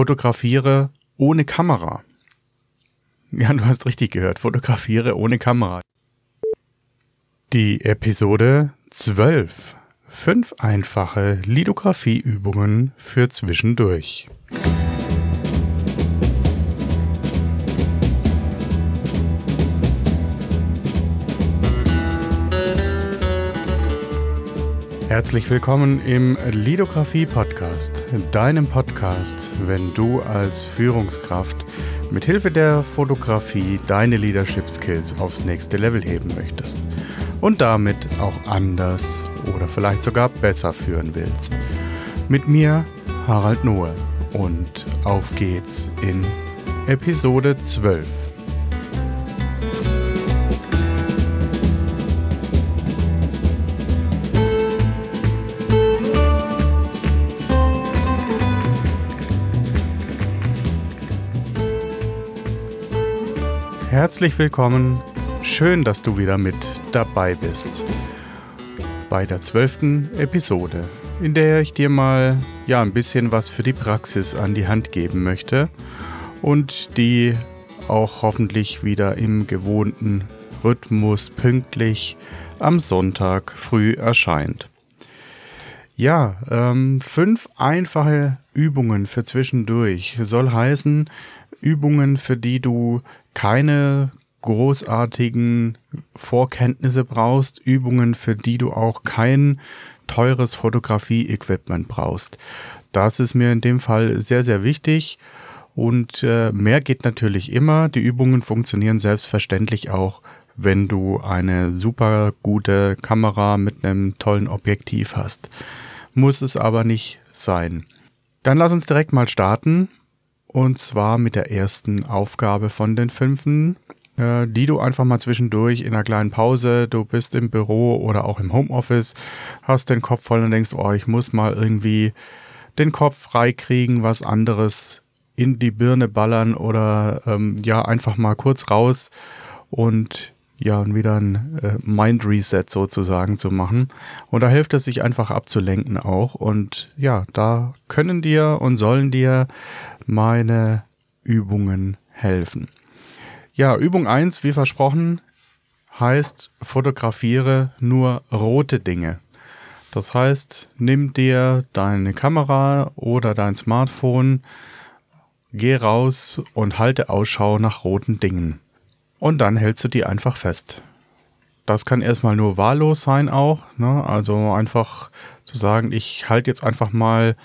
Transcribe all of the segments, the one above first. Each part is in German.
fotografiere ohne Kamera. Ja, du hast richtig gehört, fotografiere ohne Kamera. Die Episode 12. Fünf einfache Lithografieübungen für zwischendurch. Herzlich willkommen im Lidografie Podcast, deinem Podcast, wenn du als Führungskraft mit Hilfe der Fotografie deine Leadership Skills aufs nächste Level heben möchtest und damit auch anders oder vielleicht sogar besser führen willst. Mit mir Harald Nohe und auf geht's in Episode 12. Herzlich willkommen, schön, dass du wieder mit dabei bist. Bei der zwölften Episode, in der ich dir mal ja ein bisschen was für die Praxis an die Hand geben möchte und die auch hoffentlich wieder im gewohnten Rhythmus pünktlich am Sonntag früh erscheint. Ja, ähm, fünf einfache Übungen für zwischendurch soll heißen, Übungen, für die du keine großartigen Vorkenntnisse brauchst, Übungen, für die du auch kein teures Fotografie-Equipment brauchst. Das ist mir in dem Fall sehr, sehr wichtig. Und äh, mehr geht natürlich immer. Die Übungen funktionieren selbstverständlich auch, wenn du eine super gute Kamera mit einem tollen Objektiv hast. Muss es aber nicht sein. Dann lass uns direkt mal starten und zwar mit der ersten Aufgabe von den fünfen, äh, die du einfach mal zwischendurch in einer kleinen Pause, du bist im Büro oder auch im Homeoffice, hast den Kopf voll und denkst, oh, ich muss mal irgendwie den Kopf freikriegen, was anderes in die Birne ballern oder ähm, ja, einfach mal kurz raus und ja, und wieder ein äh, Mind Reset sozusagen zu machen. Und da hilft es sich einfach abzulenken auch. Und ja, da können dir und sollen dir meine Übungen helfen. Ja, Übung 1, wie versprochen, heißt fotografiere nur rote Dinge. Das heißt, nimm dir deine Kamera oder dein Smartphone, geh raus und halte Ausschau nach roten Dingen und dann hältst du die einfach fest. Das kann erstmal nur wahllos sein auch, ne? also einfach zu sagen, ich halte jetzt einfach mal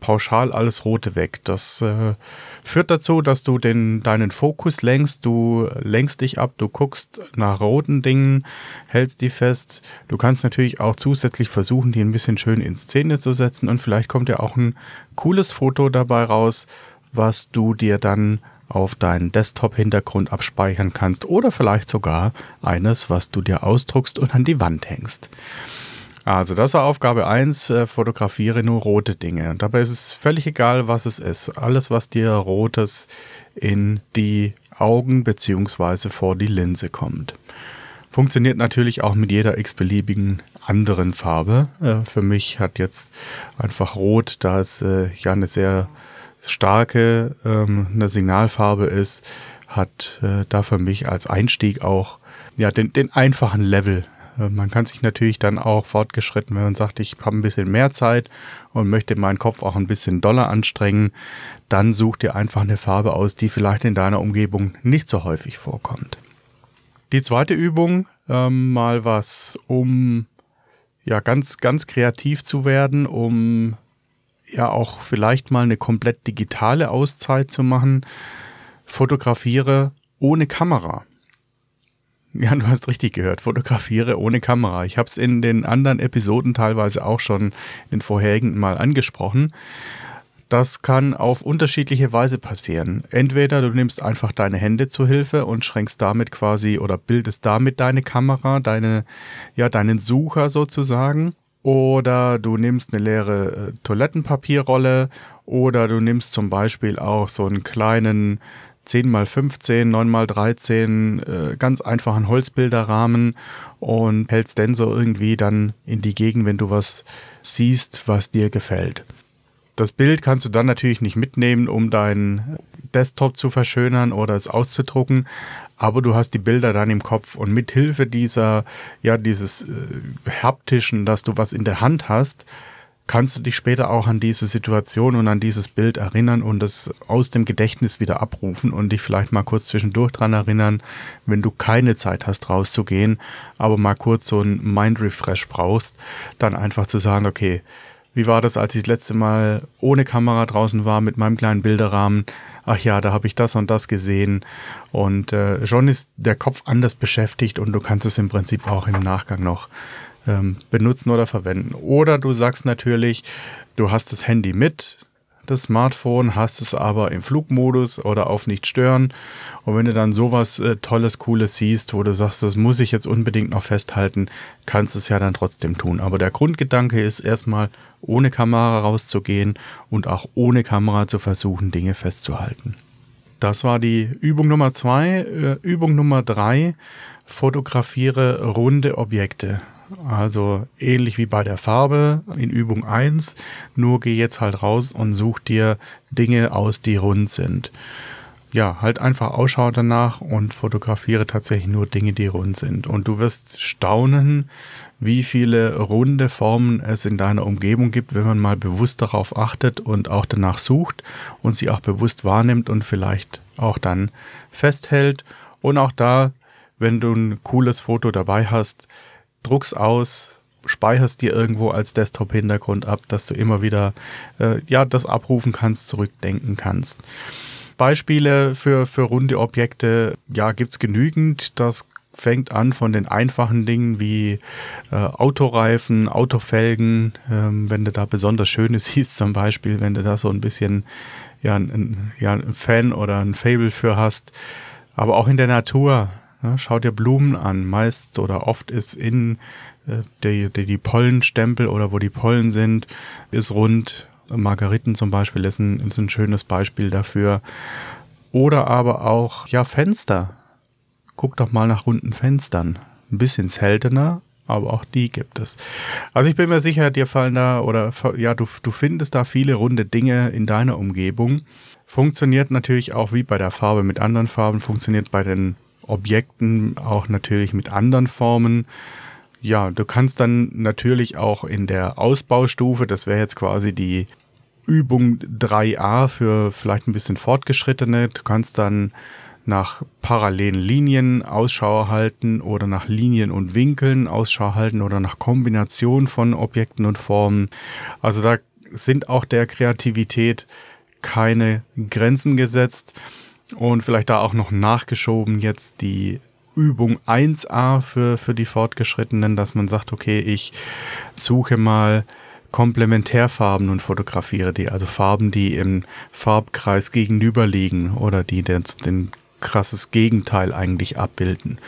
pauschal alles Rote weg. Das äh, führt dazu, dass du den, deinen Fokus lenkst, du lenkst dich ab, du guckst nach roten Dingen, hältst die fest. Du kannst natürlich auch zusätzlich versuchen, die ein bisschen schön in Szene zu setzen und vielleicht kommt ja auch ein cooles Foto dabei raus, was du dir dann auf deinen Desktop-Hintergrund abspeichern kannst oder vielleicht sogar eines, was du dir ausdruckst und an die Wand hängst. Also das war Aufgabe 1, äh, fotografiere nur rote Dinge. Und dabei ist es völlig egal, was es ist. Alles, was dir rotes in die Augen bzw. vor die Linse kommt. Funktioniert natürlich auch mit jeder x-beliebigen anderen Farbe. Äh, für mich hat jetzt einfach rot, da es äh, ja eine sehr starke ähm, eine Signalfarbe ist, hat äh, da für mich als Einstieg auch ja den, den einfachen Level. Äh, man kann sich natürlich dann auch fortgeschritten, wenn man sagt, ich habe ein bisschen mehr Zeit und möchte meinen Kopf auch ein bisschen doller anstrengen, dann such dir einfach eine Farbe aus, die vielleicht in deiner Umgebung nicht so häufig vorkommt. Die zweite Übung, ähm, mal was, um ja ganz, ganz kreativ zu werden, um ja auch vielleicht mal eine komplett digitale Auszeit zu machen. Fotografiere ohne Kamera. Ja, du hast richtig gehört. Fotografiere ohne Kamera. Ich habe es in den anderen Episoden teilweise auch schon in vorherigen mal angesprochen. Das kann auf unterschiedliche Weise passieren. Entweder du nimmst einfach deine Hände zur Hilfe und schränkst damit quasi oder bildest damit deine Kamera, deine, ja, deinen Sucher sozusagen. Oder du nimmst eine leere äh, Toilettenpapierrolle oder du nimmst zum Beispiel auch so einen kleinen 10x15, 9x13 äh, ganz einfachen Holzbilderrahmen und hältst den so irgendwie dann in die Gegend, wenn du was siehst, was dir gefällt. Das Bild kannst du dann natürlich nicht mitnehmen, um deinen Desktop zu verschönern oder es auszudrucken, aber du hast die Bilder dann im Kopf und mit Hilfe dieser, ja, dieses äh, haptischen, dass du was in der Hand hast, kannst du dich später auch an diese Situation und an dieses Bild erinnern und es aus dem Gedächtnis wieder abrufen und dich vielleicht mal kurz zwischendurch dran erinnern, wenn du keine Zeit hast rauszugehen, aber mal kurz so ein Mind Refresh brauchst, dann einfach zu sagen, okay, wie war das, als ich das letzte Mal ohne Kamera draußen war mit meinem kleinen Bilderrahmen? Ach ja, da habe ich das und das gesehen. Und äh, schon ist der Kopf anders beschäftigt und du kannst es im Prinzip auch im Nachgang noch ähm, benutzen oder verwenden. Oder du sagst natürlich, du hast das Handy mit, das Smartphone, hast es aber im Flugmodus oder auf nicht stören. Und wenn du dann sowas äh, Tolles, Cooles siehst, wo du sagst, das muss ich jetzt unbedingt noch festhalten, kannst es ja dann trotzdem tun. Aber der Grundgedanke ist erstmal ohne Kamera rauszugehen und auch ohne Kamera zu versuchen, Dinge festzuhalten. Das war die Übung Nummer zwei. Äh, Übung Nummer drei, fotografiere runde Objekte. Also ähnlich wie bei der Farbe in Übung 1, nur geh jetzt halt raus und such dir Dinge aus, die rund sind. Ja, halt einfach Ausschau danach und fotografiere tatsächlich nur Dinge, die rund sind. Und du wirst staunen, wie viele runde Formen es in deiner Umgebung gibt, wenn man mal bewusst darauf achtet und auch danach sucht und sie auch bewusst wahrnimmt und vielleicht auch dann festhält. Und auch da, wenn du ein cooles Foto dabei hast, druck's aus, speicherst dir irgendwo als Desktop-Hintergrund ab, dass du immer wieder äh, ja das abrufen kannst, zurückdenken kannst. Beispiele für, für runde Objekte, ja, gibt's genügend. Das fängt an von den einfachen Dingen wie äh, Autoreifen, Autofelgen, ähm, wenn du da besonders schöne siehst, zum Beispiel, wenn du da so ein bisschen ja, ein, ja, ein Fan oder ein Fable für hast. Aber auch in der Natur, ja, schau dir Blumen an. Meist oder oft ist in äh, die, die, die Pollenstempel oder wo die Pollen sind, ist rund. Margariten zum Beispiel ist ein, ist ein schönes Beispiel dafür. Oder aber auch, ja, Fenster. Guck doch mal nach runden Fenstern. Ein bisschen seltener, aber auch die gibt es. Also ich bin mir sicher, dir fallen da oder ja, du, du findest da viele runde Dinge in deiner Umgebung. Funktioniert natürlich auch wie bei der Farbe mit anderen Farben, funktioniert bei den Objekten, auch natürlich mit anderen Formen. Ja, du kannst dann natürlich auch in der Ausbaustufe, das wäre jetzt quasi die Übung 3a für vielleicht ein bisschen fortgeschrittene, du kannst dann nach parallelen Linien Ausschau halten oder nach Linien und Winkeln Ausschau halten oder nach Kombination von Objekten und Formen. Also da sind auch der Kreativität keine Grenzen gesetzt. Und vielleicht da auch noch nachgeschoben jetzt die Übung 1a für, für die Fortgeschrittenen, dass man sagt, okay, ich suche mal Komplementärfarben und fotografiere die, also Farben, die im Farbkreis gegenüberliegen oder die den, den krasses Gegenteil eigentlich abbilden.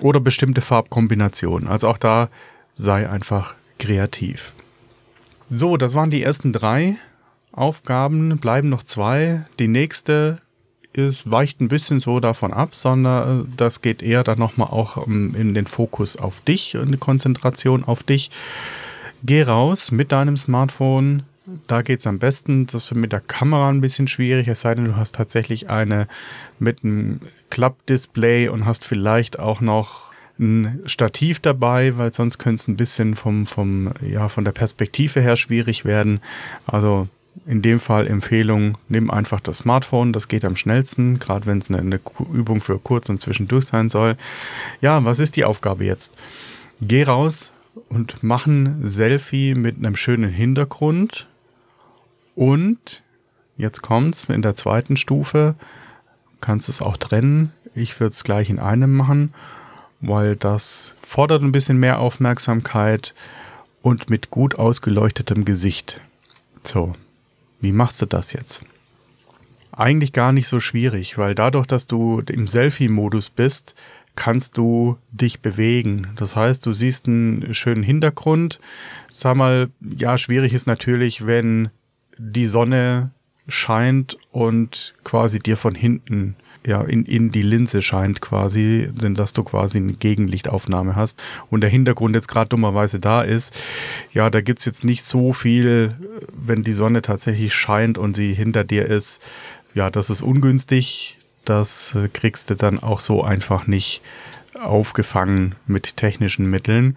Oder bestimmte Farbkombinationen. Also auch da sei einfach kreativ. So, das waren die ersten drei Aufgaben, bleiben noch zwei. Die nächste ist, weicht ein bisschen so davon ab, sondern äh, das geht eher dann nochmal auch um, in den Fokus auf dich, eine Konzentration auf dich. Geh raus mit deinem Smartphone. Da geht es am besten. Das ist mit der Kamera ein bisschen schwierig, es sei denn, du hast tatsächlich eine mit einem Klappdisplay und hast vielleicht auch noch ein Stativ dabei, weil sonst könnte es ein bisschen vom, vom, ja, von der Perspektive her schwierig werden. Also in dem Fall Empfehlung, nimm einfach das Smartphone, das geht am schnellsten, gerade wenn es eine, eine, Übung für kurz und zwischendurch sein soll. Ja, was ist die Aufgabe jetzt? Geh raus und mach ein Selfie mit einem schönen Hintergrund und jetzt kommt's in der zweiten Stufe, kannst es auch trennen. Ich würde es gleich in einem machen, weil das fordert ein bisschen mehr Aufmerksamkeit und mit gut ausgeleuchtetem Gesicht. So, wie machst du das jetzt? Eigentlich gar nicht so schwierig, weil dadurch, dass du im Selfie-Modus bist, kannst du dich bewegen. Das heißt, du siehst einen schönen Hintergrund. Sag mal, ja, schwierig ist natürlich, wenn die Sonne scheint und quasi dir von hinten ja, in, in die Linse scheint quasi, denn dass du quasi eine Gegenlichtaufnahme hast und der Hintergrund jetzt gerade dummerweise da ist, ja, da gibt es jetzt nicht so viel, wenn die Sonne tatsächlich scheint und sie hinter dir ist, ja, das ist ungünstig, das äh, kriegst du dann auch so einfach nicht aufgefangen mit technischen Mitteln.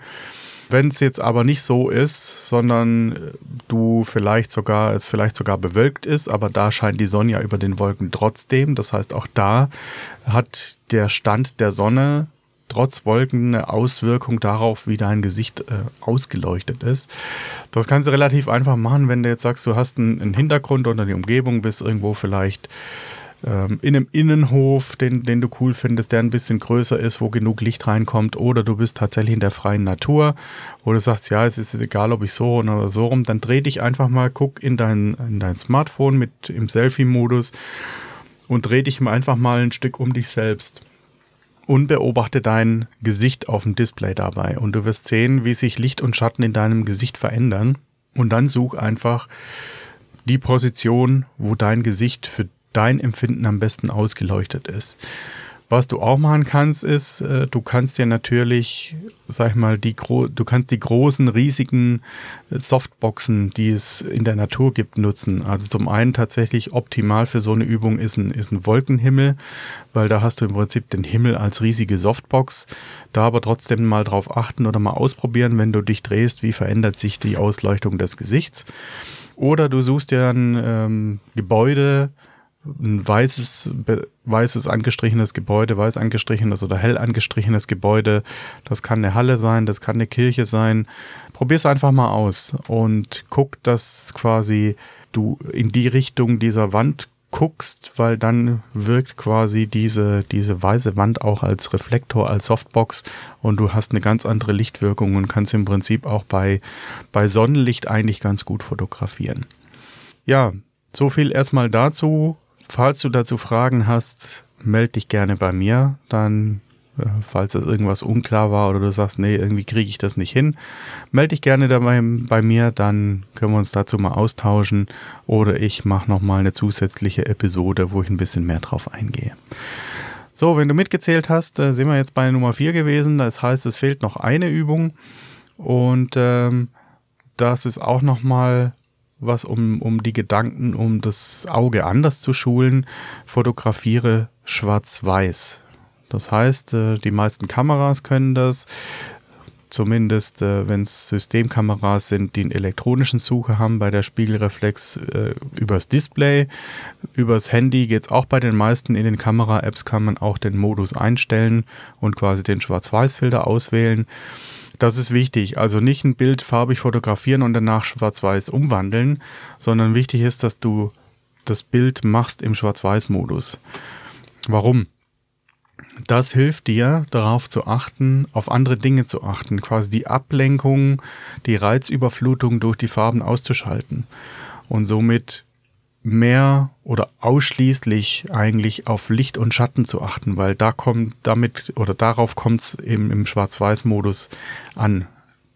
Wenn es jetzt aber nicht so ist, sondern äh, du vielleicht sogar, es vielleicht sogar bewölkt ist, aber da scheint die Sonne ja über den Wolken trotzdem. Das heißt, auch da hat der Stand der Sonne trotz Wolken eine Auswirkung darauf, wie dein Gesicht äh, ausgeleuchtet ist. Das kannst du relativ einfach machen, wenn du jetzt sagst, du hast einen, einen Hintergrund oder die Umgebung, bist irgendwo vielleicht ähm, in einem Innenhof, den, den du cool findest, der ein bisschen größer ist, wo genug Licht reinkommt, oder du bist tatsächlich in der freien Natur, wo du sagst, ja, es ist egal, ob ich so oder so rum, dann dreh dich einfach mal, guck in dein, in dein Smartphone mit im Selfie-Modus und dreh dich einfach mal ein Stück um dich selbst und beobachte dein Gesicht auf dem Display dabei. Und du wirst sehen, wie sich Licht und Schatten in deinem Gesicht verändern. Und dann such einfach die Position, wo dein Gesicht für dein Empfinden am besten ausgeleuchtet ist. Was du auch machen kannst, ist, äh, du kannst dir natürlich, sag ich mal, die du kannst die großen, riesigen äh, Softboxen, die es in der Natur gibt, nutzen. Also zum einen tatsächlich optimal für so eine Übung ist ein, ist ein Wolkenhimmel, weil da hast du im Prinzip den Himmel als riesige Softbox. Da aber trotzdem mal drauf achten oder mal ausprobieren, wenn du dich drehst, wie verändert sich die Ausleuchtung des Gesichts. Oder du suchst dir ein ähm, Gebäude, ein weißes, weißes angestrichenes Gebäude, weiß angestrichenes oder hell angestrichenes Gebäude. Das kann eine Halle sein, das kann eine Kirche sein. Probier es einfach mal aus und guck, dass quasi du in die Richtung dieser Wand guckst, weil dann wirkt quasi diese, diese weiße Wand auch als Reflektor, als Softbox und du hast eine ganz andere Lichtwirkung und kannst im Prinzip auch bei, bei Sonnenlicht eigentlich ganz gut fotografieren. Ja, so viel erstmal dazu. Falls du dazu Fragen hast, melde dich gerne bei mir. Dann, äh, falls das irgendwas unklar war oder du sagst, nee, irgendwie kriege ich das nicht hin, melde dich gerne dabei bei mir. Dann können wir uns dazu mal austauschen. Oder ich mache nochmal eine zusätzliche Episode, wo ich ein bisschen mehr drauf eingehe. So, wenn du mitgezählt hast, äh, sind wir jetzt bei Nummer 4 gewesen. Das heißt, es fehlt noch eine Übung. Und ähm, das ist auch nochmal was, um, um die Gedanken, um das Auge anders zu schulen, fotografiere schwarz-weiß. Das heißt, äh, die meisten Kameras können das, zumindest äh, wenn es Systemkameras sind, die einen elektronischen Sucher haben, bei der Spiegelreflex äh, übers Display. Übers Handy geht es auch bei den meisten. In den Kamera-Apps kann man auch den Modus einstellen und quasi den Schwarz-Weiß-Filter auswählen. Das ist wichtig. Also nicht ein Bild farbig fotografieren und danach schwarz-weiß umwandeln, sondern wichtig ist, dass du das Bild machst im Schwarz-Weiß-Modus. Warum? Das hilft dir, darauf zu achten, auf andere Dinge zu achten, quasi die Ablenkung, die Reizüberflutung durch die Farben auszuschalten und somit mehr oder ausschließlich eigentlich auf Licht und Schatten zu achten, weil da kommt damit oder darauf kommt es im, im Schwarz-Weiß-Modus an.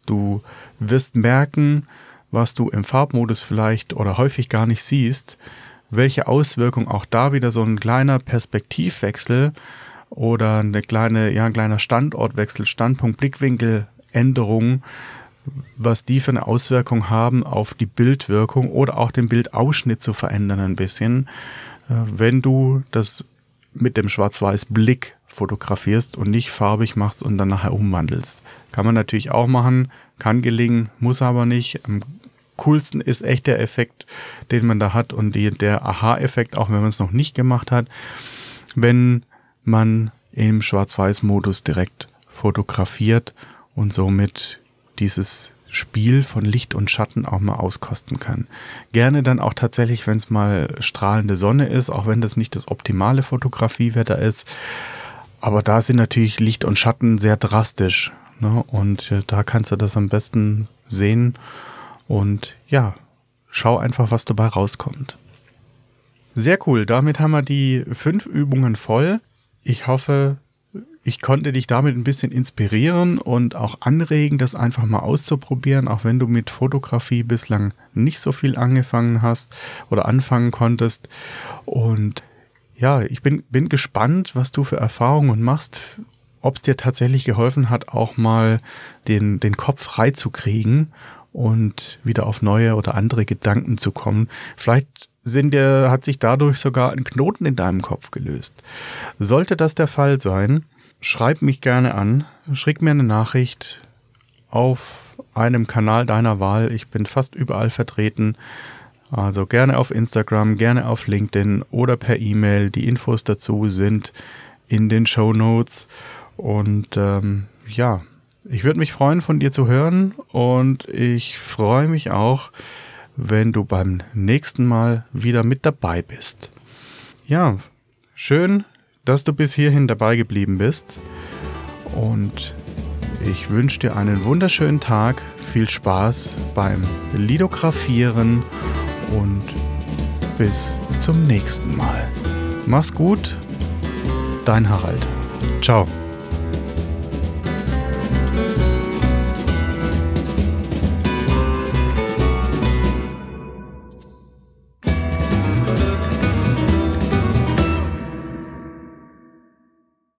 Du wirst merken, was du im Farbmodus vielleicht oder häufig gar nicht siehst, welche Auswirkung auch da wieder so ein kleiner Perspektivwechsel oder eine kleine, ja, ein kleiner Standortwechsel, Standpunkt, Blickwinkeländerung was die für eine Auswirkung haben auf die Bildwirkung oder auch den Bildausschnitt zu verändern ein bisschen, äh, wenn du das mit dem Schwarz-Weiß-Blick fotografierst und nicht farbig machst und dann nachher umwandelst. Kann man natürlich auch machen, kann gelingen, muss aber nicht. Am coolsten ist echt der Effekt, den man da hat und die, der Aha-Effekt, auch wenn man es noch nicht gemacht hat, wenn man im Schwarz-Weiß-Modus direkt fotografiert und somit dieses Spiel von Licht und Schatten auch mal auskosten kann. Gerne dann auch tatsächlich, wenn es mal strahlende Sonne ist, auch wenn das nicht das optimale Fotografiewetter ist. Aber da sind natürlich Licht und Schatten sehr drastisch. Ne? Und äh, da kannst du das am besten sehen. Und ja, schau einfach, was dabei rauskommt. Sehr cool. Damit haben wir die fünf Übungen voll. Ich hoffe, ich konnte dich damit ein bisschen inspirieren und auch anregen, das einfach mal auszuprobieren, auch wenn du mit Fotografie bislang nicht so viel angefangen hast oder anfangen konntest. Und ja, ich bin, bin gespannt, was du für Erfahrungen machst, ob es dir tatsächlich geholfen hat, auch mal den, den Kopf frei zu kriegen und wieder auf neue oder andere Gedanken zu kommen. Vielleicht sind dir, hat sich dadurch sogar ein Knoten in deinem Kopf gelöst. Sollte das der Fall sein, schreib mich gerne an, schick mir eine Nachricht auf einem Kanal deiner Wahl. Ich bin fast überall vertreten. Also gerne auf Instagram, gerne auf LinkedIn oder per E-Mail. Die Infos dazu sind in den Show Notes. Und ähm, ja, ich würde mich freuen, von dir zu hören. Und ich freue mich auch, wenn du beim nächsten Mal wieder mit dabei bist. Ja, schön, dass du bis hierhin dabei geblieben bist. Und ich wünsche dir einen wunderschönen Tag, viel Spaß beim Lithografieren und bis zum nächsten Mal. Mach's gut, dein Harald. Ciao.